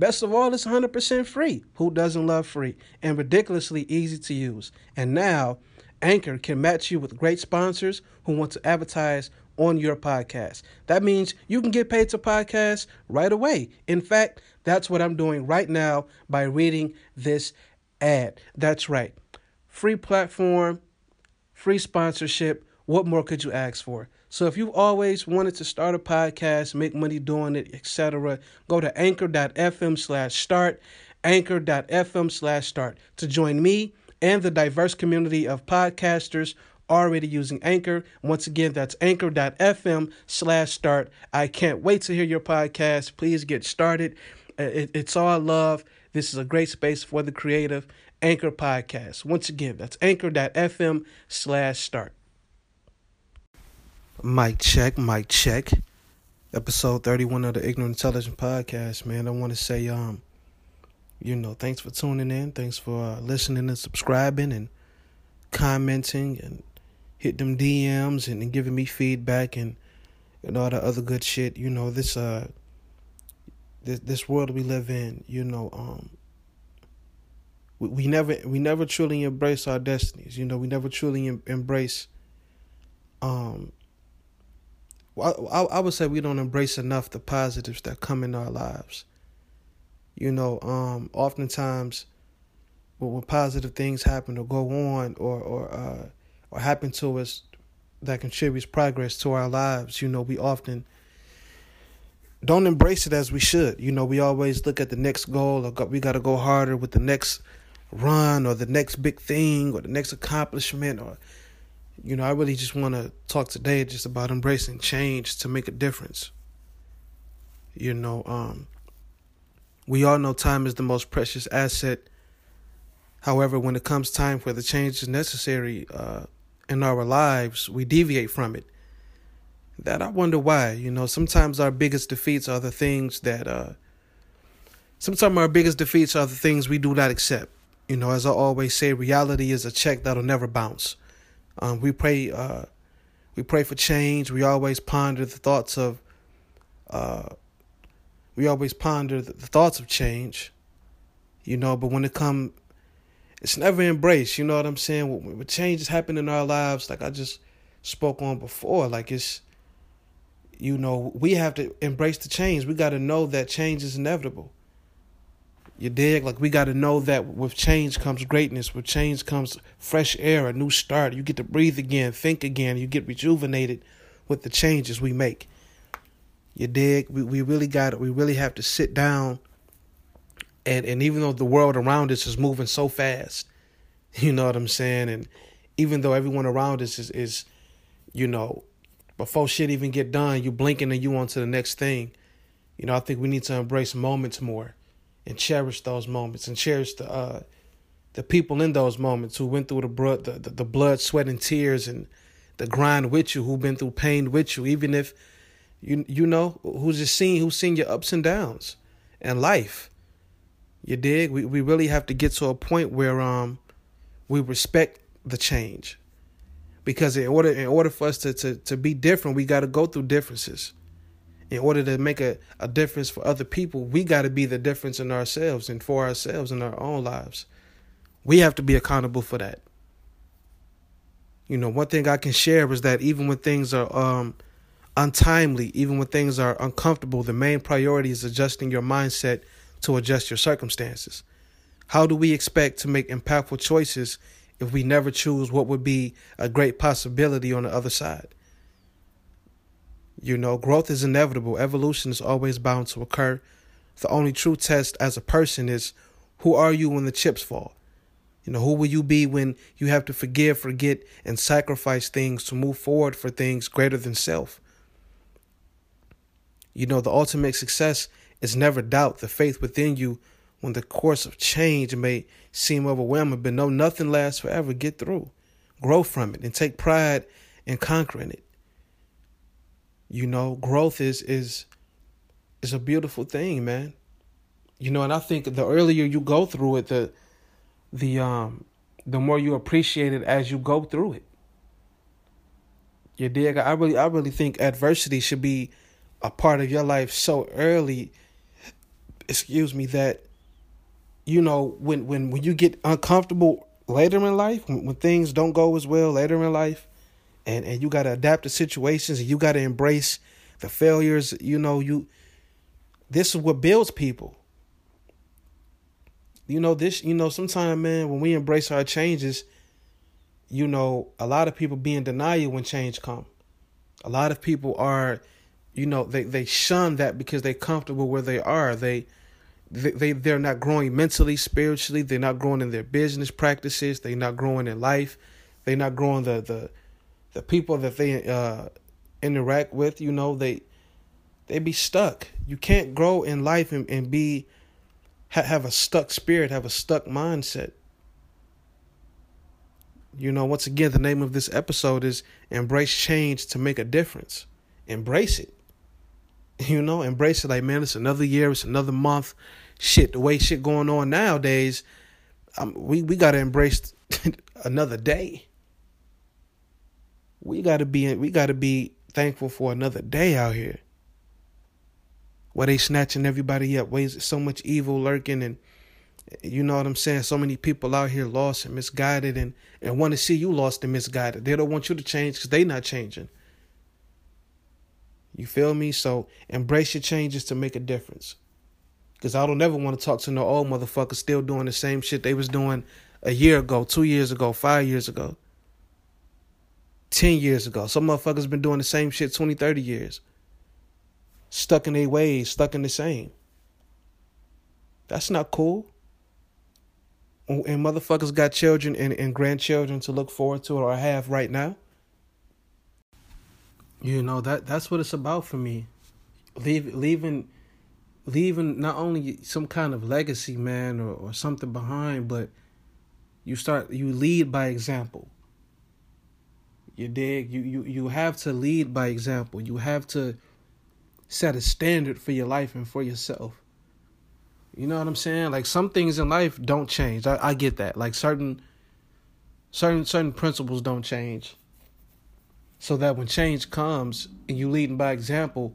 Best of all, it's 100% free. Who doesn't love free? And ridiculously easy to use. And now, Anchor can match you with great sponsors who want to advertise on your podcast. That means you can get paid to podcast right away. In fact, that's what I'm doing right now by reading this ad. That's right. Free platform, free sponsorship. What more could you ask for? So if you've always wanted to start a podcast, make money doing it, etc., go to anchor.fm slash start, anchor.fm slash start to join me and the diverse community of podcasters already using Anchor. Once again, that's anchor.fm slash start. I can't wait to hear your podcast. Please get started. Uh, it's all love. This is a great space for the creative. Anchor Podcast. Once again, that's anchor.fm slash start. Mic check, mic check. Episode 31 of the Ignorant Intelligent Podcast, man. I want to say, um, you know, thanks for tuning in. Thanks for uh, listening and subscribing and commenting and hit them DMs and, and giving me feedback and, and all the other good shit. You know, this, uh, this, this world we live in, you know, um, we, never, we never truly embrace our destinies. You know, we never truly em- embrace, um, I, I would say we don't embrace enough the positives that come in our lives. You know, um, oftentimes when positive things happen or go on or or uh, or happen to us that contributes progress to our lives, you know, we often don't embrace it as we should. You know, we always look at the next goal or we got to go harder with the next run or the next big thing or the next accomplishment or you know, I really just want to talk today just about embracing change to make a difference. You know, um, we all know time is the most precious asset. However, when it comes time for the changes necessary uh, in our lives, we deviate from it. That I wonder why. You know, sometimes our biggest defeats are the things that. Uh, sometimes our biggest defeats are the things we do not accept. You know, as I always say, reality is a check that'll never bounce. Um, we pray. Uh, we pray for change. We always ponder the thoughts of. Uh, we always ponder the, thoughts of change, you know. But when it come, it's never embraced. You know what I'm saying? When, when changes happen in our lives, like I just spoke on before, like it's, you know, we have to embrace the change. We got to know that change is inevitable. You dig? Like we got to know that with change comes greatness. With change comes fresh air, a new start. You get to breathe again, think again. You get rejuvenated with the changes we make. You dig? We we really got it. we really have to sit down and and even though the world around us is moving so fast, you know what I'm saying? And even though everyone around us is is you know, before shit even get done, you blinking and you on to the next thing. You know, I think we need to embrace moments more and cherish those moments and cherish the uh, the people in those moments who went through the blood, the, the, the blood, sweat, and tears, and the grind with you, who've been through pain with you, even if you you know who's just seen who's seen your ups and downs and life. You dig? We we really have to get to a point where um we respect the change. Because in order in order for us to to, to be different, we gotta go through differences in order to make a, a difference for other people, we got to be the difference in ourselves and for ourselves in our own lives. We have to be accountable for that. You know, one thing I can share is that even when things are um, untimely, even when things are uncomfortable, the main priority is adjusting your mindset to adjust your circumstances. How do we expect to make impactful choices if we never choose what would be a great possibility on the other side? You know, growth is inevitable. Evolution is always bound to occur. The only true test as a person is who are you when the chips fall? You know, who will you be when you have to forgive, forget, and sacrifice things to move forward for things greater than self? You know, the ultimate success is never doubt. The faith within you when the course of change may seem overwhelming, but know nothing lasts forever. Get through, grow from it, and take pride in conquering it. You know, growth is is is a beautiful thing, man. You know, and I think the earlier you go through it, the the um the more you appreciate it as you go through it. You dig? I really I really think adversity should be a part of your life so early, excuse me, that you know, when when when you get uncomfortable later in life, when, when things don't go as well later in life, and and you got to adapt to situations, and you got to embrace the failures. You know, you this is what builds people. You know this. You know, sometimes, man, when we embrace our changes, you know, a lot of people be in denial when change come. A lot of people are, you know, they they shun that because they're comfortable where they are. They they, they they're not growing mentally, spiritually. They're not growing in their business practices. They're not growing in life. They're not growing the the the people that they uh, interact with. You know, they they be stuck. You can't grow in life and, and be ha- have a stuck spirit, have a stuck mindset. You know, once again, the name of this episode is Embrace Change to Make a Difference. Embrace it. You know, embrace it like, man, it's another year, it's another month. Shit, the way shit going on nowadays, um, we, we got to embrace another day. We got to be we got to be thankful for another day out here. Where they snatching everybody up, ways so much evil lurking and you know what I'm saying? So many people out here lost and misguided and, and want to see you lost and misguided. They don't want you to change because they not changing. You feel me? So embrace your changes to make a difference. Because I don't ever want to talk to no old motherfucker still doing the same shit they was doing a year ago, two years ago, five years ago, 10 years ago. Some motherfuckers been doing the same shit 20, 30 years. Stuck in their ways, stuck in the same. That's not cool oh, and motherfuckers got children and, and grandchildren to look forward to or have right now. You know that that's what it's about for me. Leave, leaving leaving not only some kind of legacy, man, or, or something behind, but you start you lead by example. You dig? You you you have to lead by example. You have to set a standard for your life and for yourself. You know what I'm saying? Like some things in life don't change. I, I get that. Like certain certain certain principles don't change. So that when change comes and you leading by example,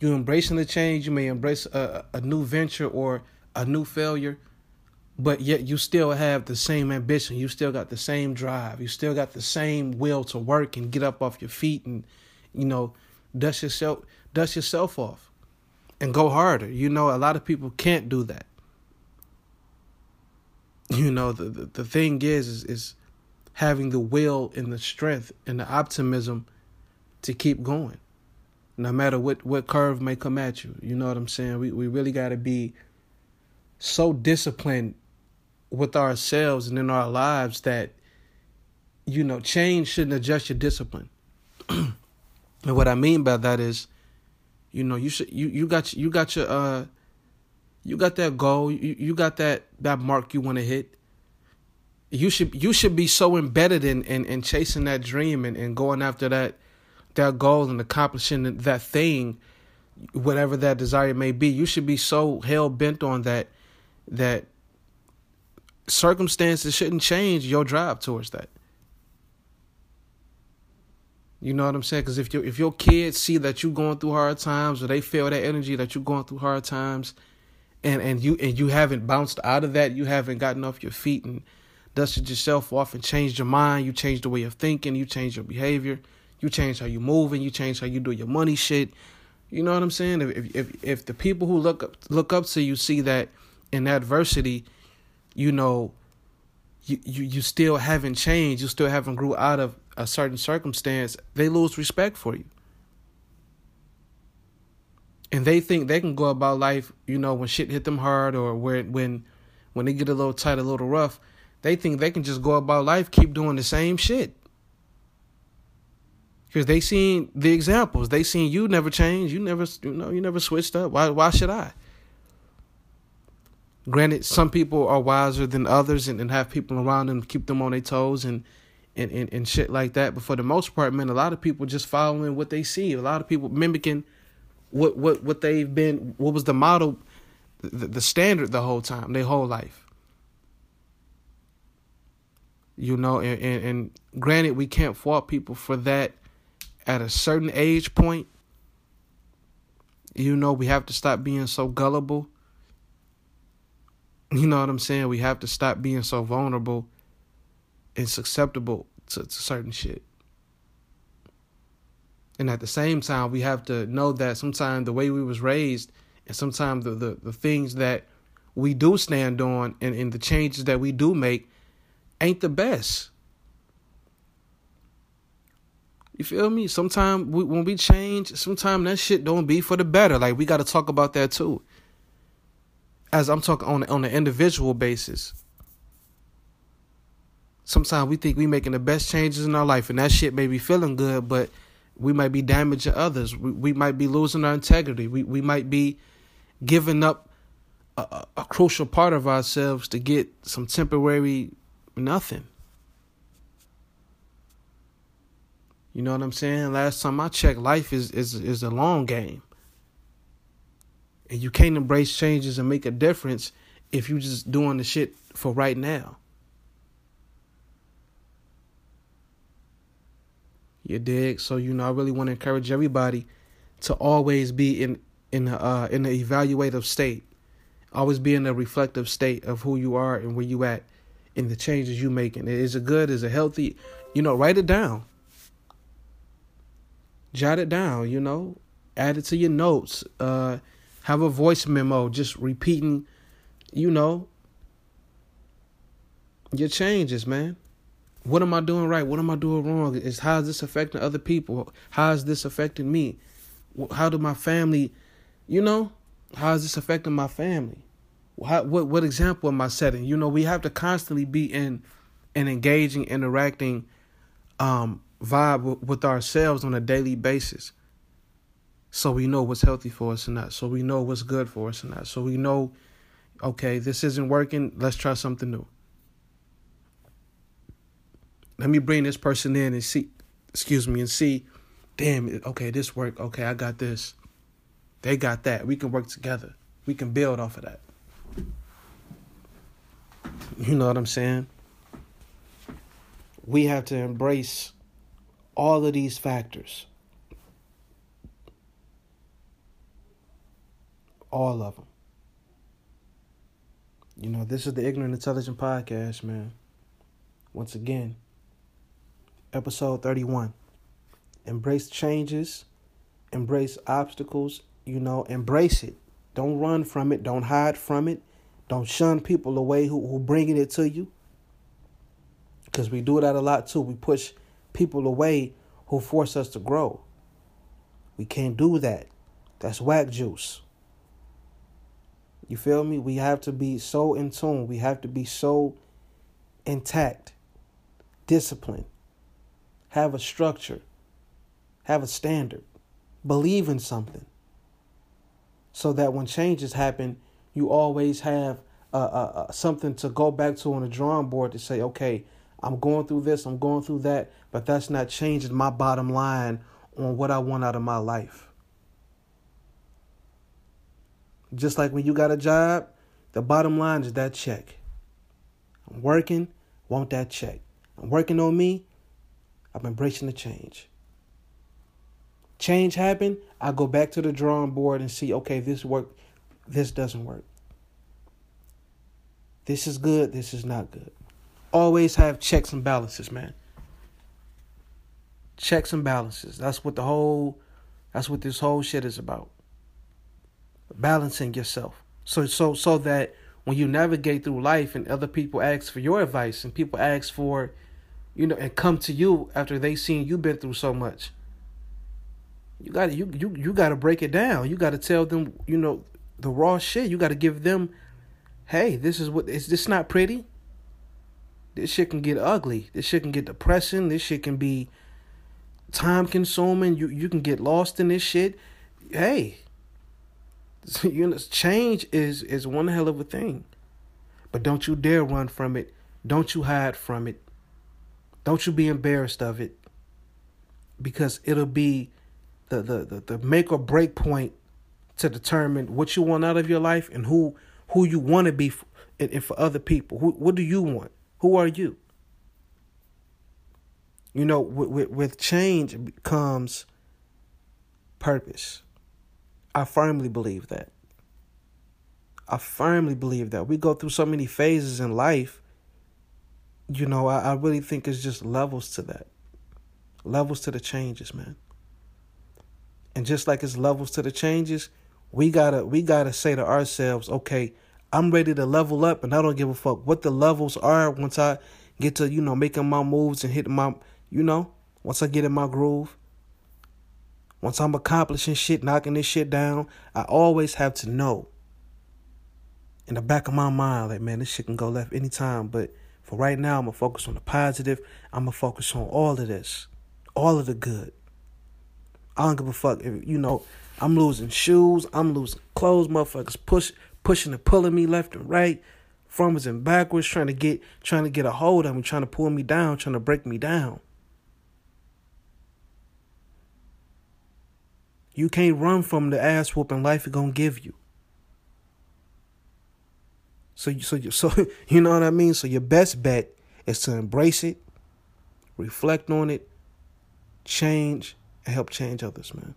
you embracing the change, you may embrace a, a new venture or a new failure, but yet you still have the same ambition. You still got the same drive. You still got the same will to work and get up off your feet and, you know, dust yourself dust yourself off and go harder. You know, a lot of people can't do that. You know, the the, the thing is, is is having the will and the strength and the optimism to keep going. No matter what, what curve may come at you. You know what I'm saying? We we really gotta be so disciplined with ourselves and in our lives that you know change shouldn't adjust your discipline. and what I mean by that is you know, you should you you got you got your uh you got that goal, you, you got that that mark you want to hit. You should you should be so embedded in in, in chasing that dream and, and going after that that goal and accomplishing that thing, whatever that desire may be. You should be so hell bent on that that circumstances shouldn't change your drive towards that. You know what I'm saying? Because if your if your kids see that you're going through hard times, or they feel that energy that you're going through hard times, and and you and you haven't bounced out of that, you haven't gotten off your feet and dusted yourself off and changed your mind, you changed the way of thinking, you changed your behavior, you changed how you move, and you changed how you do your money shit. You know what I'm saying? If if if the people who look up look up to you see that in adversity, you know, you you, you still haven't changed, you still haven't grew out of a certain circumstance, they lose respect for you. And they think they can go about life, you know, when shit hit them hard or when when when they get a little tight, a little rough, they think they can just go about life, keep doing the same shit. Because they seen the examples. They seen you never change. You never you know, you never switched up. Why why should I? Granted, some people are wiser than others and, and have people around them keep them on their toes and, and, and, and shit like that. But for the most part, man, a lot of people just following what they see. A lot of people mimicking what what what they've been what was the model the, the standard the whole time, their whole life. You know, and, and, and granted we can't fault people for that at a certain age point. You know, we have to stop being so gullible you know what I'm saying? We have to stop being so vulnerable and susceptible to, to certain shit. And at the same time, we have to know that sometimes the way we was raised and sometimes the, the, the things that we do stand on and, and the changes that we do make ain't the best. You feel me? Sometimes when we change, sometimes that shit don't be for the better. Like we got to talk about that too as I'm talking on on an individual basis. Sometimes we think we're making the best changes in our life, and that shit may be feeling good, but we might be damaging others. We, we might be losing our integrity. We we might be giving up a, a crucial part of ourselves to get some temporary nothing. You know what I'm saying? Last time I checked, life is is is a long game. And you can't embrace changes and make a difference if you're just doing the shit for right now. You dig? So you know, I really want to encourage everybody to always be in in a, uh, in an evaluative state, always be in a reflective state of who you are and where you at and the changes you making. Is it good? Is it healthy? You know, write it down, jot it down. You know, add it to your notes. Uh, have a voice memo just repeating, you know, your changes, man. What am I doing right? What am I doing wrong? Is how is this affecting other people? How is this affecting me? How do my family, you know, how is this affecting my family? How, what what example am I setting? You know, we have to constantly be in an engaging, interacting um, vibe with ourselves on a daily basis so we know what's healthy for us and that. So we know what's good for us and that. So we know, okay, this isn't working. Let's try something new. Let me bring this person in and see, excuse me, and see, damn, okay, this worked. Okay, I got this. They got that. We can work together. We can build off of that. You know what I'm saying? We have to embrace all of these factors All of them. You know, this is the Ignorant Intelligent Podcast, man. Once again, episode 31. Embrace changes, embrace obstacles, you know, embrace it. Don't run from it, don't hide from it, don't shun people away who who bringing it to you. Cuz we do that a lot too. We push people away who force us to grow. We can't do that. That's whack juice. You feel me? We have to be so in tune. We have to be so intact, disciplined, have a structure, have a standard, believe in something. So that when changes happen, you always have uh, uh, uh, something to go back to on the drawing board to say, okay, I'm going through this, I'm going through that, but that's not changing my bottom line on what I want out of my life. Just like when you got a job, the bottom line is that check. I'm working, want that check. I'm working on me, I'm embracing the change. Change happen, I go back to the drawing board and see, okay, this work, this doesn't work. This is good, this is not good. Always have checks and balances, man. Checks and balances. That's what the whole that's what this whole shit is about balancing yourself. So so so that when you navigate through life and other people ask for your advice and people ask for you know and come to you after they seen you been through so much you got you you you got to break it down. You got to tell them you know the raw shit. You got to give them hey this is what is this not pretty? This shit can get ugly. This shit can get depressing. This shit can be time consuming. You you can get lost in this shit. Hey you know, change is is one hell of a thing. But don't you dare run from it. Don't you hide from it. Don't you be embarrassed of it. Because it'll be the the the, the make or break point to determine what you want out of your life and who who you want to be for, and, and for other people. Who what do you want? Who are you? You know, with, with, with change comes purpose. I firmly believe that. I firmly believe that. We go through so many phases in life. You know, I, I really think it's just levels to that. Levels to the changes, man. And just like it's levels to the changes, we gotta we gotta say to ourselves, okay, I'm ready to level up and I don't give a fuck what the levels are once I get to, you know, making my moves and hitting my you know, once I get in my groove, once I'm accomplishing shit, knocking this shit down, I always have to know in the back of my mind, like, man, this shit can go left anytime. But for right now, I'm going to focus on the positive. I'm going to focus on all of this, all of the good. I don't give a fuck if, you know, I'm losing shoes, I'm losing clothes, motherfuckers push, pushing and pulling me left and right, frontwards and backwards, trying to get, trying to get a hold of me, trying to pull me down, trying to break me down. You can't run from the ass whooping life is gonna give you. So you, so so you know what I mean. So your best bet is to embrace it, reflect on it, change, and help change others, man.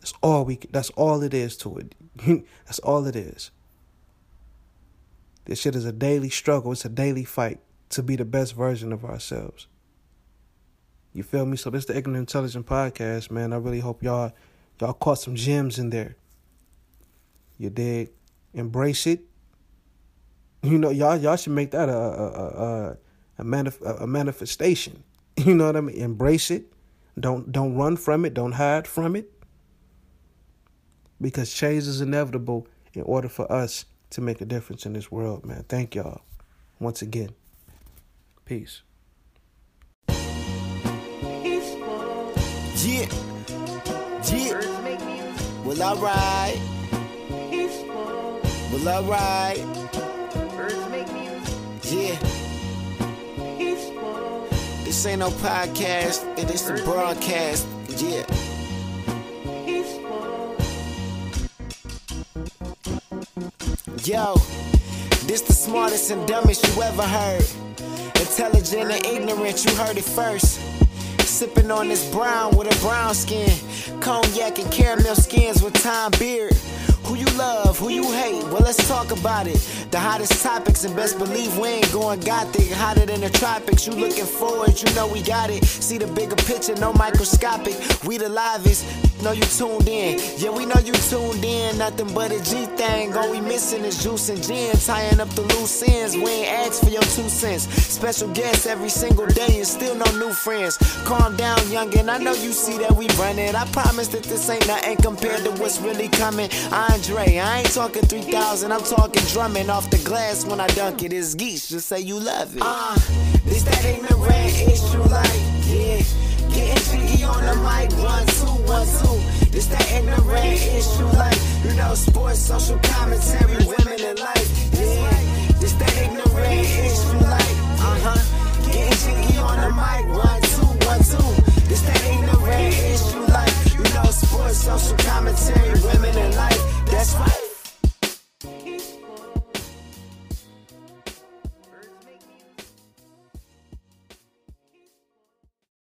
That's all we. That's all it is to it. that's all it is. This shit is a daily struggle. It's a daily fight to be the best version of ourselves. You feel me? So this is the Ignorant Intelligent Podcast, man. I really hope y'all y'all caught some gems in there. You dig? Embrace it. You know, y'all y'all should make that a a a, a, manif- a manifestation. You know what I mean? Embrace it. Don't don't run from it. Don't hide from it. Because change is inevitable in order for us to make a difference in this world, man. Thank y'all once again. Peace. Well, alright. Well, alright. Yeah. Peaceful. This ain't no podcast, it is a broadcast. Yeah. Yo, this the smartest and dumbest you ever heard. Intelligent and ignorant, you heard it first. Sipping on this brown with a brown skin. Cognac and caramel skins with time beard. Who you love, who you hate, well let's talk about it. The hottest topics and best believe we ain't going gothic. Hotter than the tropics, you looking forward, you know we got it. See the bigger picture, no microscopic. We the livest, know you tuned in. Yeah, we know you tuned in, nothing but a G thing. All we missing is juice and gin, tying up the loose ends. We ain't asked for your two cents. Special guests every single day and still no new friends. Calm down, youngin', I know you see that we running. I promise that this ain't nothing compared to what's really coming. Andre. I ain't talking 3,000, I'm talking drumming off the glass when I dunk it. It's geese, just say you love it. Uh, this that ignorant issue, like, yeah. Getting jiggy on the mic, one, two, one, two. This that ignorant issue, like, you know, sports, social commentary, women in life, yeah. This that ignorant issue, like, uh huh. Getting jiggy on the mic, one, two, one, two. This that ignorant issue social commentary, women in life, that's right.